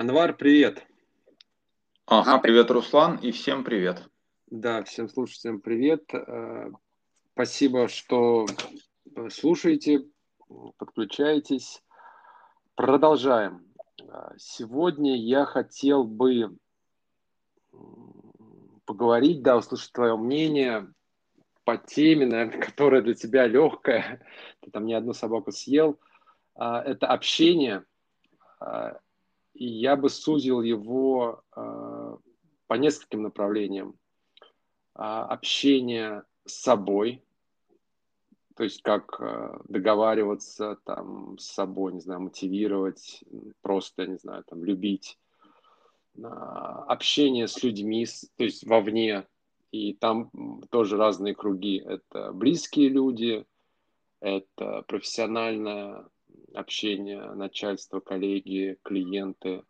Анвар, привет. Ага, привет, Руслан, и всем привет. Да, всем слушателям привет. Э, спасибо, что слушаете, подключаетесь. Продолжаем. Э, сегодня я хотел бы поговорить, да, услышать твое мнение по теме, наверное, которая для тебя легкая. Ты там не одну собаку съел. Это общение. А, и я бы сузил его а, по нескольким направлениям. Общение с собой, то есть как договариваться там с собой, не знаю, мотивировать, просто, не знаю, там любить. Общение с людьми, то есть вовне, и там тоже разные круги. Это близкие люди, это профессиональное общение, начальство, коллеги, клиенты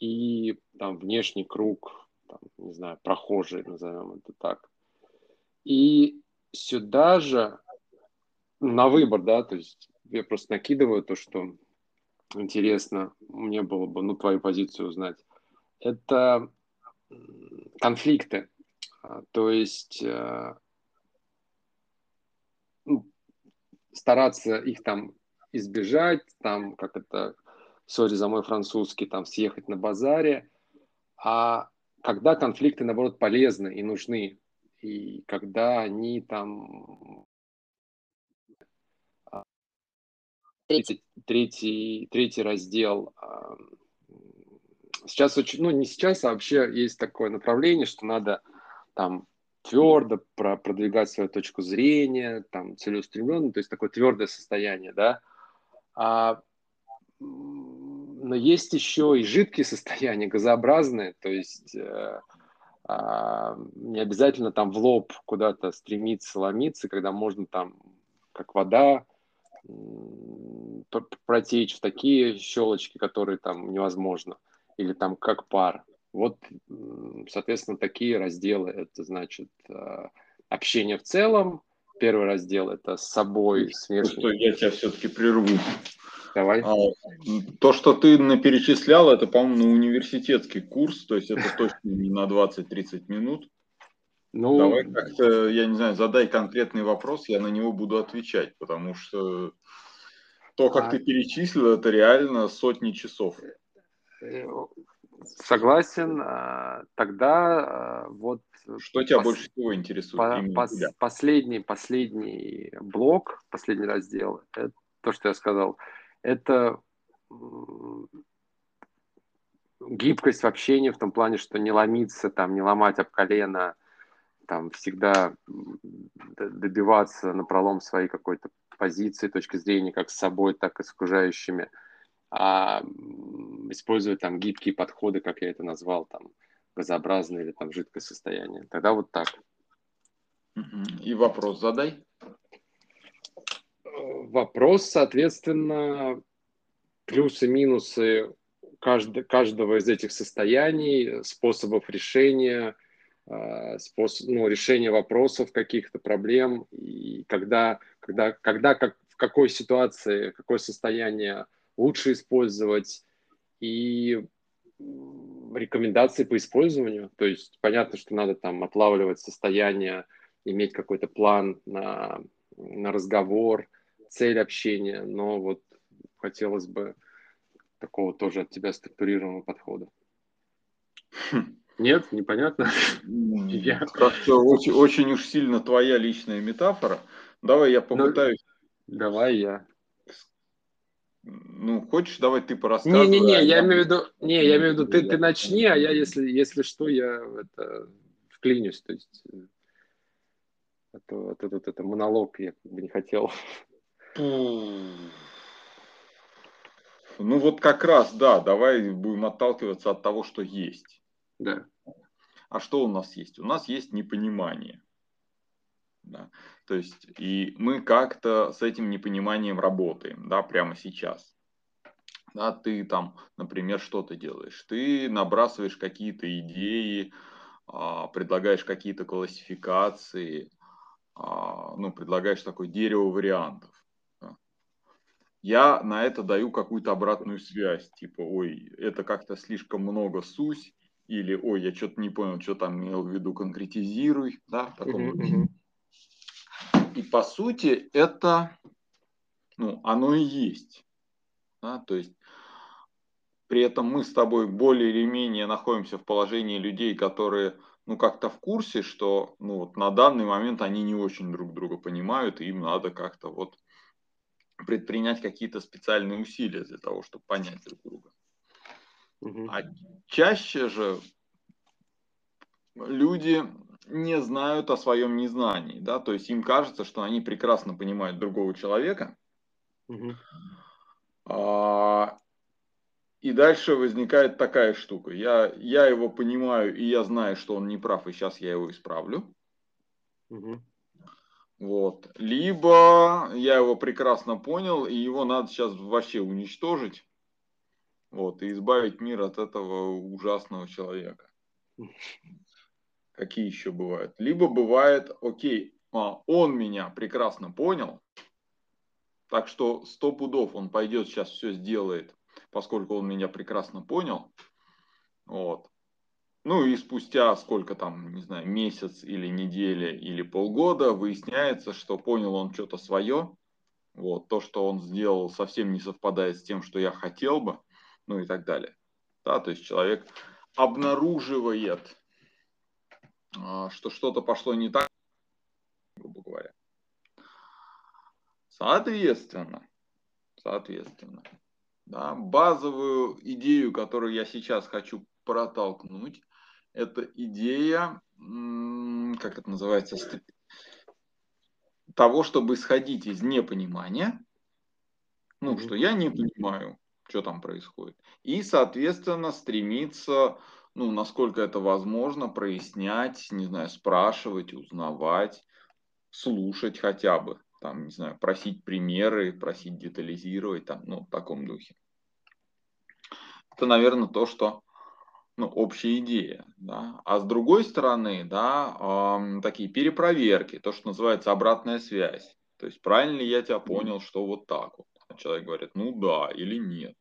и там внешний круг, там, не знаю, прохожие, назовем это так. И сюда же на выбор, да, то есть я просто накидываю то, что интересно, мне было бы, ну, твою позицию узнать. Это конфликты. А, то есть э, ну, стараться их там избежать, там, как это, сори за мой французский, там, съехать на базаре, а когда конфликты, наоборот, полезны и нужны, и когда они там... А, третий, третий, третий раздел. А, сейчас очень, ну не сейчас, а вообще есть такое направление, что надо там твердо про продвигать свою точку зрения, там целеустремленно, то есть такое твердое состояние, да. А, но есть еще и жидкие состояния, газообразные, то есть э, а, не обязательно там в лоб куда-то стремиться, ломиться, когда можно там, как вода, протечь в такие щелочки, которые там невозможно, или там как пар. Вот, соответственно, такие разделы. Это значит э, общение в целом. Первый раздел это с собой, с внешним. Что я тебя все-таки прерву. Давай. А, то, что ты перечислял, это, по-моему, университетский курс, то есть это точно не на 20-30 минут. Ну, Давай как-то, я не знаю, задай конкретный вопрос, я на него буду отвечать, потому что то, как а... ты перечислил, это реально сотни часов. Э, Согласен. А, тогда а, вот... Что тебя пос... больше всего интересует? По, пос, последний, последний блок, последний раздел, это то, что я сказал, это гибкость в общении в том плане, что не ломиться, там, не ломать об колено, там, всегда добиваться на пролом своей какой-то позиции, точки зрения, как с собой, так и с окружающими – а использовать там гибкие подходы, как я это назвал, там газообразное или там жидкое состояние. Тогда вот так. И вопрос задай. Вопрос, соответственно, плюсы-минусы каждого, каждого из этих состояний, способов решения, а, способ, ну, решения вопросов, каких-то проблем, и когда, когда, когда как, в какой ситуации, какое состояние лучше использовать и рекомендации по использованию. То есть понятно, что надо там отлавливать состояние, иметь какой-то план на, на разговор, цель общения, но вот хотелось бы такого тоже от тебя структурированного подхода. Хм. Нет, непонятно. Как-то очень, очень уж сильно твоя личная метафора. Давай я ну, попытаюсь. Ну, давай я. Ну, хочешь, давай ты порассказывай. Не-не-не, а я имею в виду, не, я имею в виду, ты, ты начни, а я, если, если что, я это, вклинюсь, то есть это, это, это, это монолог я бы не хотел. Ну, вот как раз, да, давай будем отталкиваться от того, что есть. Да. А что у нас есть? У нас есть непонимание. Да? То есть, и мы как-то с этим непониманием работаем, да, прямо сейчас. Да, ты там, например, что ты делаешь? Ты набрасываешь какие-то идеи, а, предлагаешь какие-то классификации, а, ну, предлагаешь такое дерево вариантов. я на это даю какую-то обратную связь, типа, ой, это как-то слишком много сусь, или, ой, я что-то не понял, что там имел в виду, конкретизируй, да, в таком uh-huh. И по сути это, ну, оно и есть, да, то есть при этом мы с тобой более или менее находимся в положении людей, которые, ну, как-то в курсе, что, ну, вот на данный момент они не очень друг друга понимают, и им надо как-то вот предпринять какие-то специальные усилия для того, чтобы понять друг друга. Угу. А чаще же люди не знают о своем незнании, да, то есть им кажется, что они прекрасно понимают другого человека, угу. а, и дальше возникает такая штука. Я, я его понимаю, и я знаю, что он не прав, и сейчас я его исправлю. Угу. Вот. Либо я его прекрасно понял, и его надо сейчас вообще уничтожить. Вот, и избавить мир от этого ужасного человека. Какие еще бывают? Либо бывает, окей, а, он меня прекрасно понял, так что сто пудов он пойдет сейчас все сделает, поскольку он меня прекрасно понял. Вот. Ну и спустя сколько там, не знаю, месяц или неделя или полгода выясняется, что понял он что-то свое. Вот, то, что он сделал, совсем не совпадает с тем, что я хотел бы, ну и так далее. Да, то есть человек обнаруживает, что что-то пошло не так, грубо говоря. Соответственно, соответственно, да, базовую идею, которую я сейчас хочу протолкнуть, это идея, как это называется, того, чтобы исходить из непонимания, ну, что я не понимаю, что там происходит, и, соответственно, стремиться, ну, насколько это возможно, прояснять, не знаю, спрашивать, узнавать, слушать хотя бы, там, не знаю, просить примеры, просить детализировать, там, ну, в таком духе. Это, наверное, то, что ну, общая идея. Да? А с другой стороны, да, э, такие перепроверки, то, что называется обратная связь. То есть, правильно ли я тебя понял, что вот так вот? А человек говорит, ну да или нет.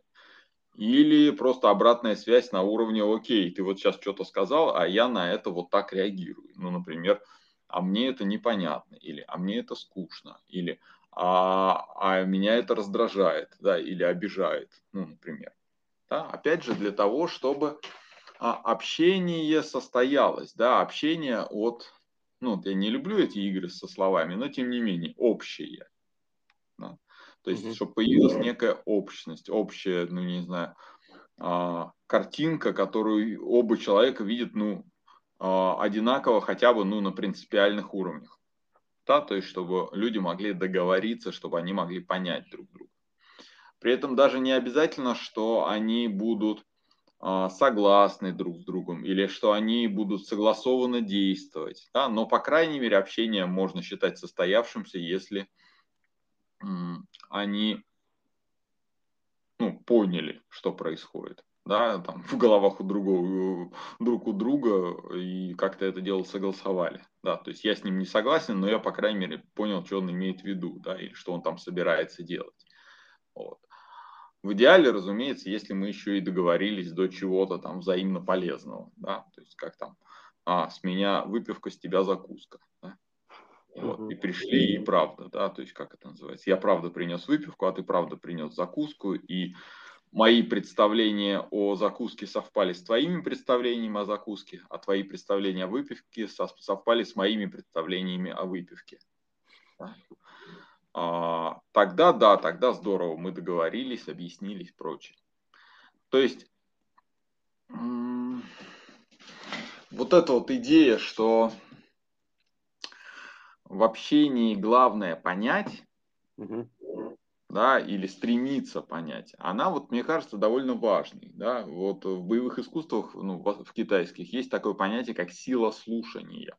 Или просто обратная связь на уровне, окей, ты вот сейчас что-то сказал, а я на это вот так реагирую. Ну, например, а мне это непонятно, или а мне это скучно, или а, а меня это раздражает, да, или обижает, ну, например. Да? Опять же, для того, чтобы а, общение состоялось, да, общение от, ну, я не люблю эти игры со словами, но тем не менее, общее. То есть, mm-hmm. чтобы появилась некая общность, общая, ну, не знаю, а, картинка, которую оба человека видят, ну, а, одинаково хотя бы, ну, на принципиальных уровнях. Да, то есть, чтобы люди могли договориться, чтобы они могли понять друг друга. При этом даже не обязательно, что они будут а, согласны друг с другом или что они будут согласованно действовать. Да? Но, по крайней мере, общение можно считать состоявшимся, если они ну, поняли, что происходит. Да, там, в головах у другого, друг у друга и как-то это дело согласовали. Да, то есть я с ним не согласен, но я, по крайней мере, понял, что он имеет в виду, да, или что он там собирается делать. Вот. В идеале, разумеется, если мы еще и договорились до чего-то там взаимно полезного, да, то есть как там, а, с меня выпивка, с тебя закуска, да? Вот, и пришли, и правда, да, то есть как это называется, я правда принес выпивку, а ты правда принес закуску, и мои представления о закуске совпали с твоими представлениями о закуске, а твои представления о выпивке совпали с моими представлениями о выпивке. А, тогда да, тогда здорово, мы договорились, объяснились, прочее. То есть вот эта вот идея, что в общении главное понять, угу. да, или стремиться понять, она вот, мне кажется, довольно важной, да, вот в боевых искусствах, ну, в китайских есть такое понятие, как сила слушания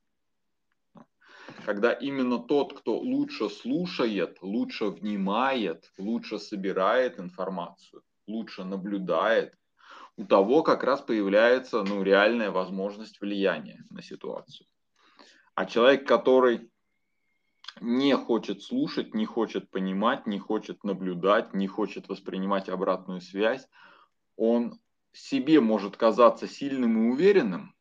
когда именно тот, кто лучше слушает, лучше внимает, лучше собирает информацию, лучше наблюдает, у того как раз появляется ну, реальная возможность влияния на ситуацию. А человек, который не хочет слушать, не хочет понимать, не хочет наблюдать, не хочет воспринимать обратную связь, он себе может казаться сильным и уверенным,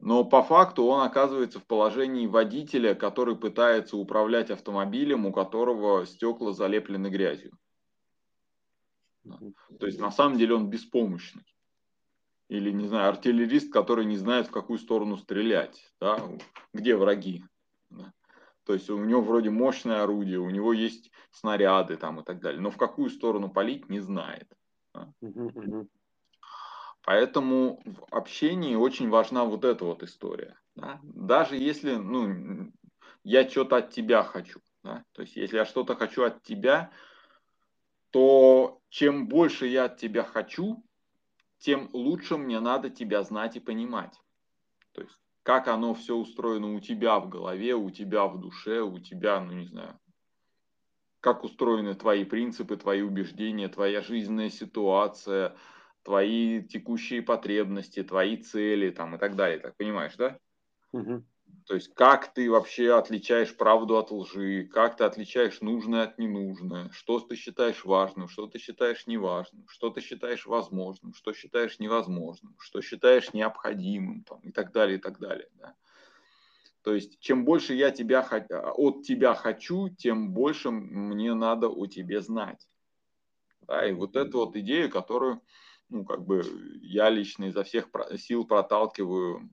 но по факту он оказывается в положении водителя, который пытается управлять автомобилем, у которого стекла залеплены грязью. То есть на самом деле он беспомощный. Или, не знаю, артиллерист, который не знает, в какую сторону стрелять, да? где враги. Да? То есть у него вроде мощное орудие, у него есть снаряды там и так далее, но в какую сторону палить не знает. Да? Поэтому в общении очень важна вот эта вот история. Да? Даже если ну, я что-то от тебя хочу, да? то есть если я что-то хочу от тебя, то чем больше я от тебя хочу, тем лучше мне надо тебя знать и понимать. То есть как оно все устроено у тебя в голове, у тебя в душе, у тебя, ну не знаю, как устроены твои принципы, твои убеждения, твоя жизненная ситуация – твои текущие потребности, твои цели там, и так далее. Так понимаешь, да? Угу. То есть как ты вообще отличаешь правду от лжи, как ты отличаешь нужное от ненужное, что ты считаешь важным, что ты считаешь неважным, что ты считаешь возможным, что считаешь невозможным, что считаешь необходимым там, и так далее, и так далее. Да? То есть чем больше я тебя, от тебя хочу, тем больше мне надо о тебе знать. Да, и вот эту вот идею, которую ну, как бы я лично изо всех сил проталкиваю,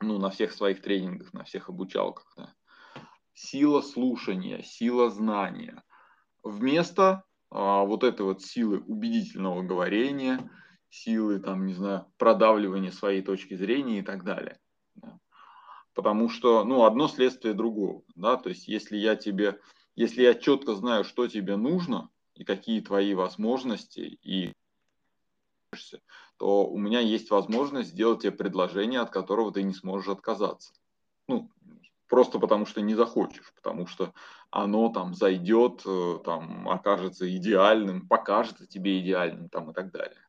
ну, на всех своих тренингах, на всех обучалках. Да. Сила слушания, сила знания. Вместо а, вот этой вот силы убедительного говорения, силы, там, не знаю, продавливания своей точки зрения и так далее. Да. Потому что, ну, одно следствие другого, да, то есть если я тебе, если я четко знаю, что тебе нужно и какие твои возможности и то у меня есть возможность сделать тебе предложение, от которого ты не сможешь отказаться. Ну, просто потому что не захочешь, потому что оно там зайдет, э, там окажется идеальным, покажется тебе идеальным там и так далее.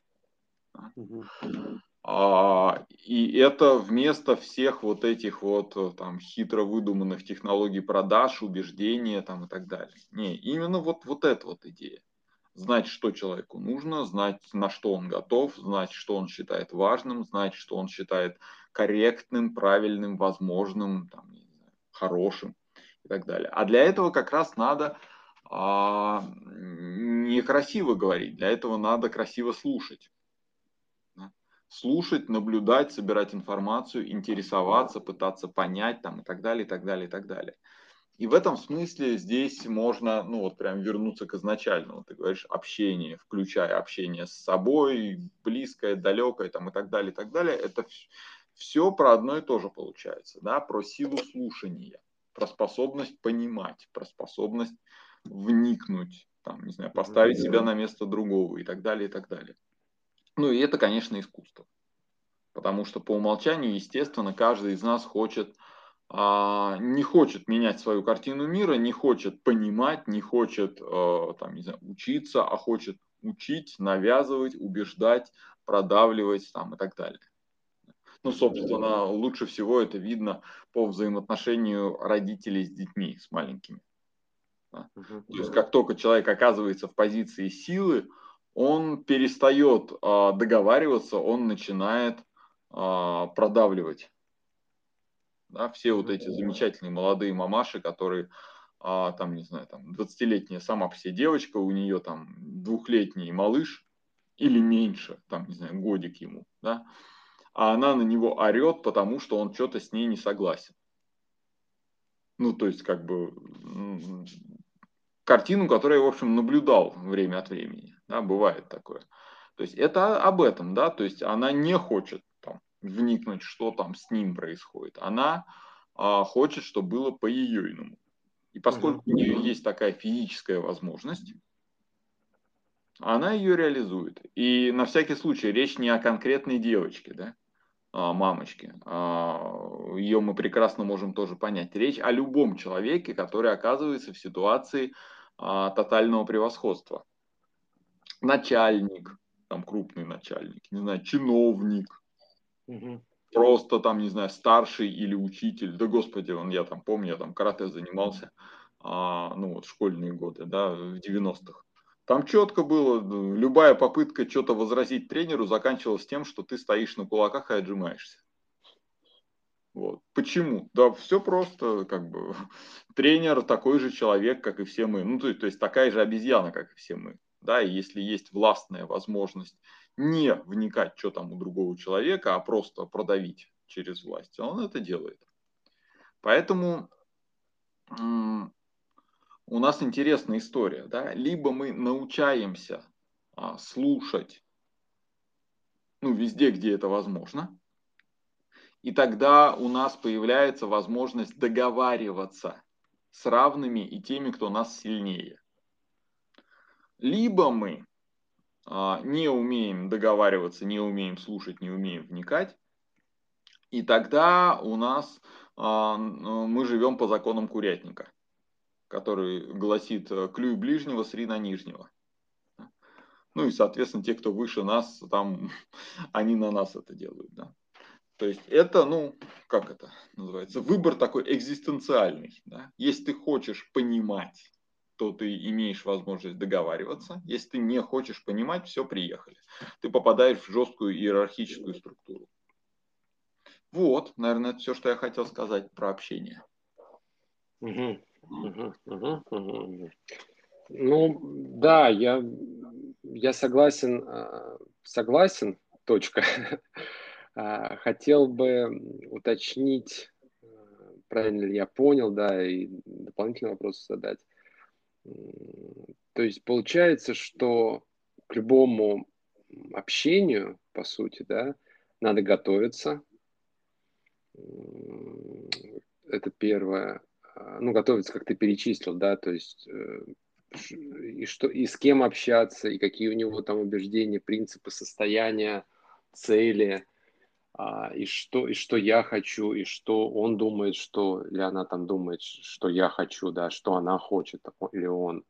А, и это вместо всех вот этих вот э, там хитро выдуманных технологий продаж, убеждения там и так далее. Не, именно вот, вот эта вот идея знать, что человеку нужно, знать, на что он готов, знать, что он считает важным, знать, что он считает корректным, правильным, возможным, там, хорошим и так далее. А для этого как раз надо а, не красиво говорить, для этого надо красиво слушать. Слушать, наблюдать, собирать информацию, интересоваться, пытаться понять там, и так далее, и так далее, и так далее. И в этом смысле здесь можно, ну вот прям вернуться к изначальному. Ты говоришь общение, включая общение с собой, близкое, далекое там и так далее, и так далее. Это все про одно и то же получается, да, про силу слушания, про способность понимать, про способность вникнуть, там, не знаю, поставить себя на место другого и так далее, и так далее. Ну и это, конечно, искусство. Потому что по умолчанию, естественно, каждый из нас хочет а, не хочет менять свою картину мира, не хочет понимать, не хочет э, там, не знаю, учиться, а хочет учить, навязывать, убеждать, продавливать там, и так далее. Ну, собственно, лучше всего это видно по взаимоотношению родителей с детьми, с маленькими. Да? То есть, как только человек оказывается в позиции силы, он перестает э, договариваться, он начинает э, продавливать да, все вот эти замечательные молодые мамаши, которые а, там, не знаю, там 20-летняя сама по себе девочка, у нее там двухлетний малыш или меньше, там, не знаю, годик ему, да, а она на него орет, потому что он что-то с ней не согласен. Ну, то есть, как бы, картину, которую я, в общем, наблюдал время от времени, да, бывает такое. То есть, это об этом, да, то есть, она не хочет вникнуть, что там с ним происходит. Она а, хочет, чтобы было по ее иному. И поскольку у нее есть такая физическая возможность, она ее реализует. И на всякий случай речь не о конкретной девочке, да, а, мамочке. А, ее мы прекрасно можем тоже понять. Речь о любом человеке, который оказывается в ситуации а, тотального превосходства. Начальник, там крупный начальник, не знаю, чиновник, просто там, не знаю, старший или учитель, да господи, он, я там помню, я там карате занимался, а, ну вот школьные годы, да, в 90-х. Там четко было, любая попытка что-то возразить тренеру заканчивалась тем, что ты стоишь на кулаках и отжимаешься. Вот. Почему? Да все просто, как бы тренер такой же человек, как и все мы. Ну, то, то есть такая же обезьяна, как и все мы. Да, и если есть властная возможность не вникать, что там у другого человека, а просто продавить через власть, он это делает. Поэтому у нас интересная история. Да? Либо мы научаемся а, слушать ну, везде, где это возможно, и тогда у нас появляется возможность договариваться с равными и теми, кто нас сильнее. Либо мы а, не умеем договариваться, не умеем слушать, не умеем вникать, и тогда у нас а, мы живем по законам курятника который гласит э, «клюй ближнего, сри на нижнего». Ну и, соответственно, те, кто выше нас, там, они на нас это делают. Да. То есть это, ну, как это называется, выбор такой экзистенциальный. Да. Если ты хочешь понимать, то ты имеешь возможность договариваться. Если ты не хочешь понимать, все, приехали. Ты попадаешь в жесткую иерархическую структуру. Вот, наверное, это все, что я хотел сказать про общение. Ну, да, я, я согласен, а, согласен, точка. А, хотел бы уточнить, а, правильно ли я понял, да, и дополнительный вопрос задать. То есть получается, что к любому общению, по сути, да, надо готовиться. Это первое. А, ну, готовиться, как ты перечислил, да, то есть э, и, что, и с кем общаться, и какие у него там убеждения, принципы, состояния, цели, а, и, что, и что я хочу, и что он думает, что, или она там думает, что я хочу, да, что она хочет, или он.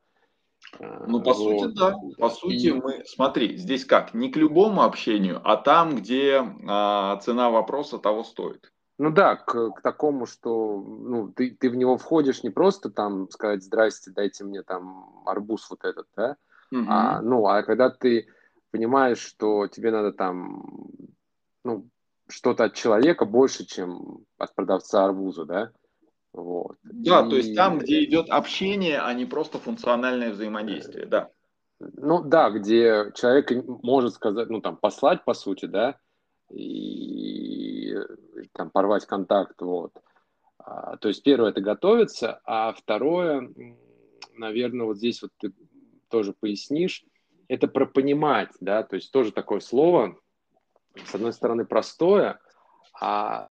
А, ну, по вот. сути, да. По сути, и... мы, смотри, здесь как, не к любому общению, а там, где а, цена вопроса того стоит. Ну да, к, к такому, что ну, ты, ты в него входишь не просто там сказать «здрасте, дайте мне там арбуз вот этот», да, угу. а, ну, а когда ты понимаешь, что тебе надо там, ну, что-то от человека больше, чем от продавца арбуза, да, вот. Да, И... то есть там, где идет общение, а не просто функциональное взаимодействие, да. Ну да, где человек может сказать, ну там послать по сути, да, и там порвать контакт, вот. А, то есть первое это готовиться, а второе, наверное, вот здесь вот ты тоже пояснишь, это про понимать, да, то есть тоже такое слово, с одной стороны простое, а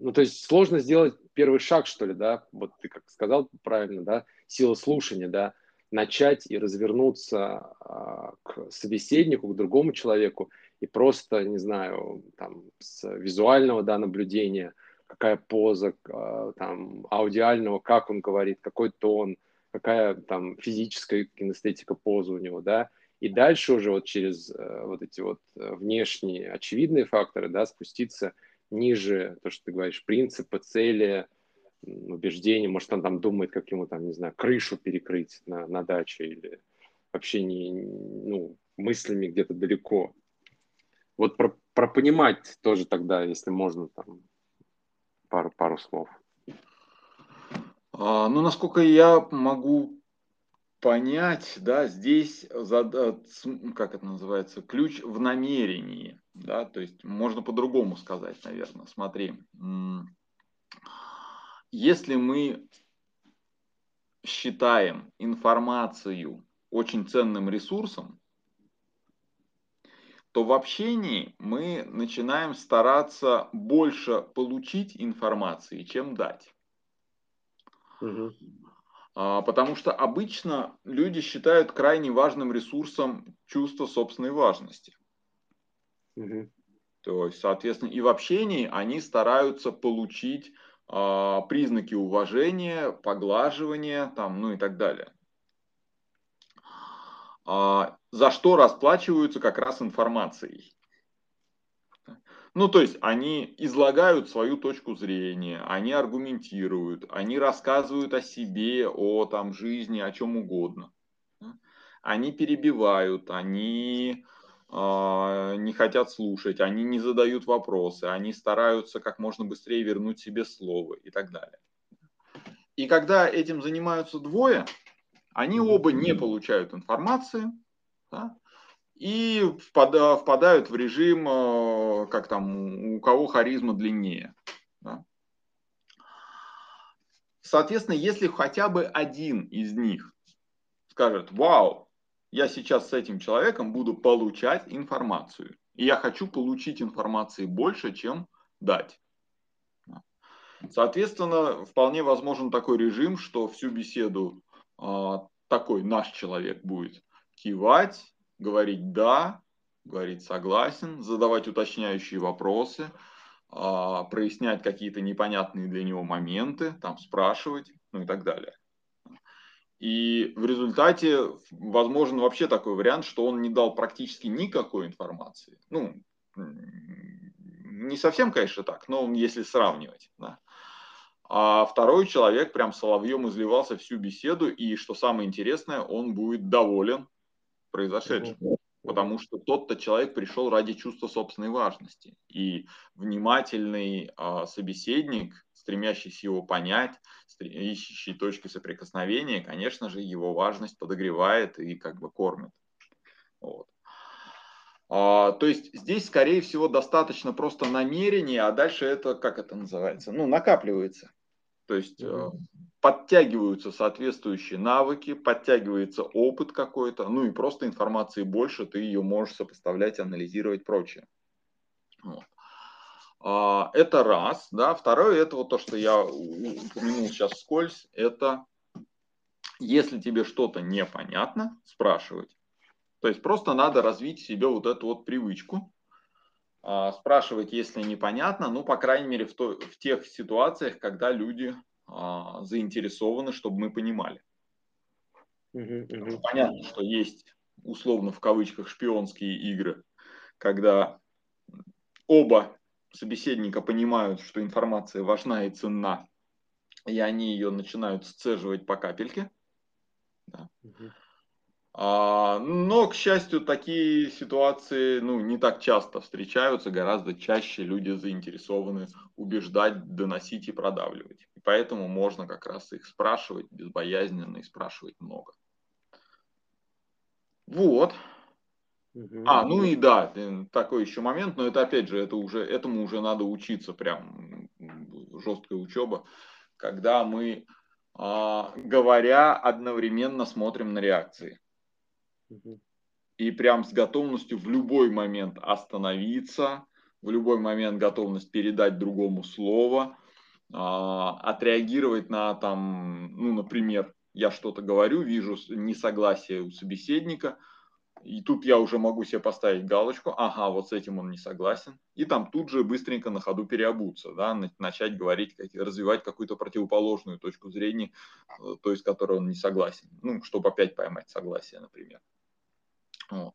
ну, то есть сложно сделать первый шаг, что ли, да, вот ты как сказал правильно, да, сила слушания, да, начать и развернуться а, к собеседнику, к другому человеку и просто, не знаю, там, с визуального да, наблюдения, какая поза, а, там, аудиального, как он говорит, какой тон, какая там физическая кинестетика позы у него, да, и дальше уже вот через э, вот эти вот э, внешние очевидные факторы, да, спуститься ниже, то, что ты говоришь, принципы, цели, убеждения, может, он там думает, как ему там, не знаю, крышу перекрыть на, на даче или вообще не, ну, мыслями где-то далеко. Вот про, про понимать тоже тогда, если можно, там, пару, пару слов. А, ну, насколько я могу понять, да, здесь, как это называется, ключ в намерении, да, то есть можно по-другому сказать, наверное, смотри, если мы считаем информацию очень ценным ресурсом, то в общении мы начинаем стараться больше получить информации, чем дать. Угу. Потому что обычно люди считают крайне важным ресурсом чувство собственной важности. Угу. То есть, соответственно, и в общении они стараются получить а, признаки уважения, поглаживания, там, ну и так далее. а, за что расплачиваются как раз информацией. Ну, то есть они излагают свою точку зрения, они аргументируют, они рассказывают о себе, о там, жизни, о чем угодно. Они перебивают, они э, не хотят слушать, они не задают вопросы, они стараются как можно быстрее вернуть себе слово и так далее. И когда этим занимаются двое, они оба не получают информации, да, и впадают в режим, э, как там, у кого харизма длиннее. Да? Соответственно, если хотя бы один из них скажет, вау, я сейчас с этим человеком буду получать информацию, и я хочу получить информации больше, чем дать. Соответственно, вполне возможен такой режим, что всю беседу э, такой наш человек будет кивать, говорить «да», говорить «согласен», задавать уточняющие вопросы, а, прояснять какие-то непонятные для него моменты, там спрашивать, ну и так далее. И в результате возможен вообще такой вариант, что он не дал практически никакой информации. Ну, не совсем, конечно, так, но если сравнивать. Да. А второй человек прям соловьем изливался всю беседу, и что самое интересное, он будет доволен произошедшим. Потому что тот-то человек пришел ради чувства собственной важности. И внимательный а, собеседник, стремящийся его понять, ищущий точки соприкосновения, конечно же, его важность подогревает и как бы кормит. Вот. А, то есть здесь, скорее всего, достаточно просто намерения, а дальше это, как это называется, ну, накапливается. То есть mm-hmm. Подтягиваются соответствующие навыки, подтягивается опыт какой-то, ну и просто информации больше, ты ее можешь сопоставлять, анализировать, прочее. Вот. А, это раз, да. Второе, это вот то, что я упомянул сейчас вскользь, это если тебе что-то непонятно, спрашивать. То есть просто надо развить в себе вот эту вот привычку, а, спрашивать, если непонятно, ну, по крайней мере, в, то, в тех ситуациях, когда люди а, заинтересованы, чтобы мы понимали. Uh-huh, uh-huh. Понятно, что есть условно в кавычках шпионские игры, когда оба собеседника понимают, что информация важна и ценна, и они ее начинают сцеживать по капельке. Да. Uh-huh. А, но, к счастью, такие ситуации ну, не так часто встречаются, гораздо чаще люди заинтересованы убеждать, доносить и продавливать. И поэтому можно как раз их спрашивать безбоязненно и спрашивать много. Вот. А, ну и да, такой еще момент, но это опять же, это уже, этому уже надо учиться, прям жесткая учеба, когда мы, а, говоря, одновременно смотрим на реакции. И прям с готовностью в любой момент остановиться, в любой момент готовность передать другому слово, а, отреагировать на там, ну, например, я что-то говорю, вижу несогласие у собеседника, и тут я уже могу себе поставить галочку, ага, вот с этим он не согласен, и там тут же быстренько на ходу переобуться, да, начать говорить, развивать какую-то противоположную точку зрения, э, той, с которой он не согласен, ну, чтобы опять поймать согласие, например. Вот.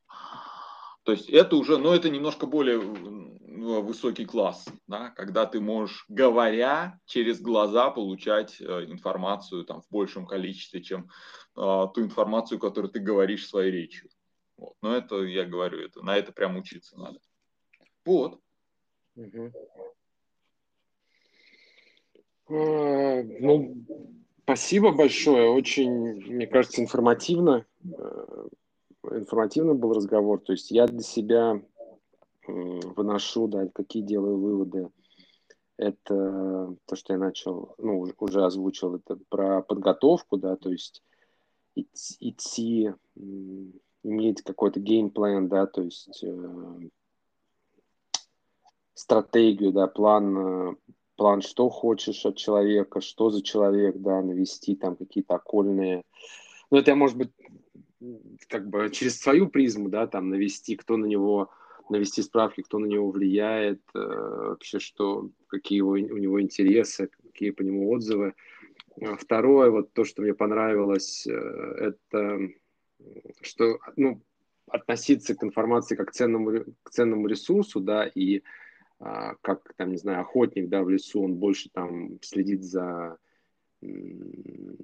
То есть это уже, но это немножко более высокий класс, да, когда ты можешь, говоря, через глаза получать э, информацию там, в большем количестве, чем э, ту информацию, которую ты говоришь своей речью. Вот. Но это, я говорю, это, на это прям учиться надо. Вот. Угу. Ну, спасибо большое. Очень, мне кажется, информативно. Информативный был разговор. То есть я для себя выношу, да, какие делаю выводы. Это то, что я начал, ну, уже озвучил, это про подготовку, да, то есть идти, иметь какой-то геймплан, да, то есть э, стратегию, да, план, э, план, что хочешь от человека, что за человек, да, навести там какие-то окольные. Ну, это, может быть, как бы через свою призму, да, там навести, кто на него, навести справки, кто на него влияет, э, вообще что, какие его, у него интересы, какие по нему отзывы. Второе, вот то, что мне понравилось, э, это что ну, относиться к информации как к ценному, к ценному ресурсу, да, и а, как, там, не знаю, охотник, да, в лесу, он больше там следит за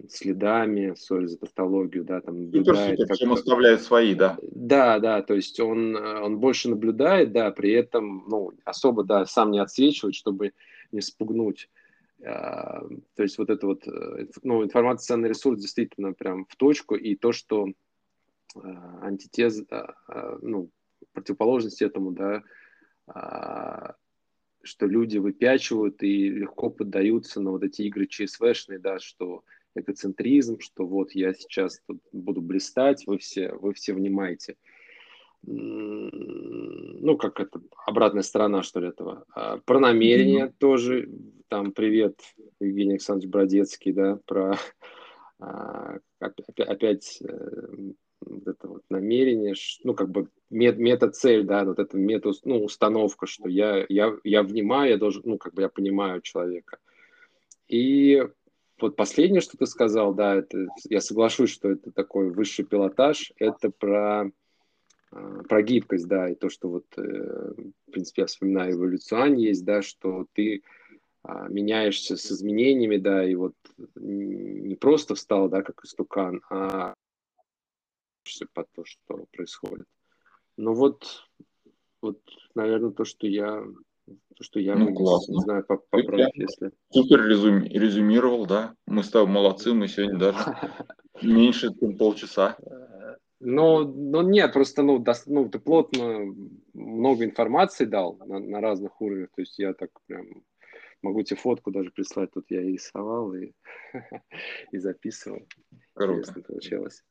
следами, сори за тавтологию, да, там наблюдает. Супер, всем оставляет свои, да. Да, да, то есть он, он больше наблюдает, да, при этом, ну, особо, да, сам не отсвечивает, чтобы не спугнуть. А, то есть вот это вот, э, ну, информационный ресурс действительно прям в точку, и то, что а, антитез, а, ну, противоположность этому, да, что люди выпячивают и легко поддаются на вот эти игры ЧСВшные, да, что эгоцентризм, что вот я сейчас тут буду блистать, вы все, вы все внимаете. Ну, как это, обратная сторона, что ли, этого. А, про намерение mm-hmm. тоже, там, привет, Евгений Александрович Бродецкий, да, про а, опять э, вот это вот намерение, ну, как бы мет, мета-цель, да, вот эта мета, ну, установка, что я, я, я внимаю, я должен, ну, как бы я понимаю человека. И вот последнее, что ты сказал, да, это, я соглашусь, что это такой высший пилотаж, это про, а, про гибкость, да, и то, что вот, э, в принципе, я вспоминаю, эволюцион есть, да, что ты а, меняешься с изменениями, да, и вот не просто встал, да, как истукан, а под то, что происходит. Ну вот, вот, наверное, то, что я, то, что я ну, классно. не знаю, поправить, если. Супер резюми, резюмировал, да. Мы с тобой молодцы, мы сегодня даже меньше, чем полчаса. Ну, ну нет, просто ну, до, ну ты плотно много информации дал на, на разных уровнях, то есть я так прям могу тебе фотку даже прислать, тут я и рисовал, и, и записывал. Круто. Интересно получилось.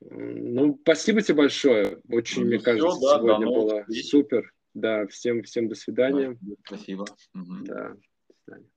Ну, спасибо тебе большое. Очень, ну, мне все, кажется, да, сегодня да, было встреч. супер. Да, всем, всем до свидания. Спасибо. Да, до свидания.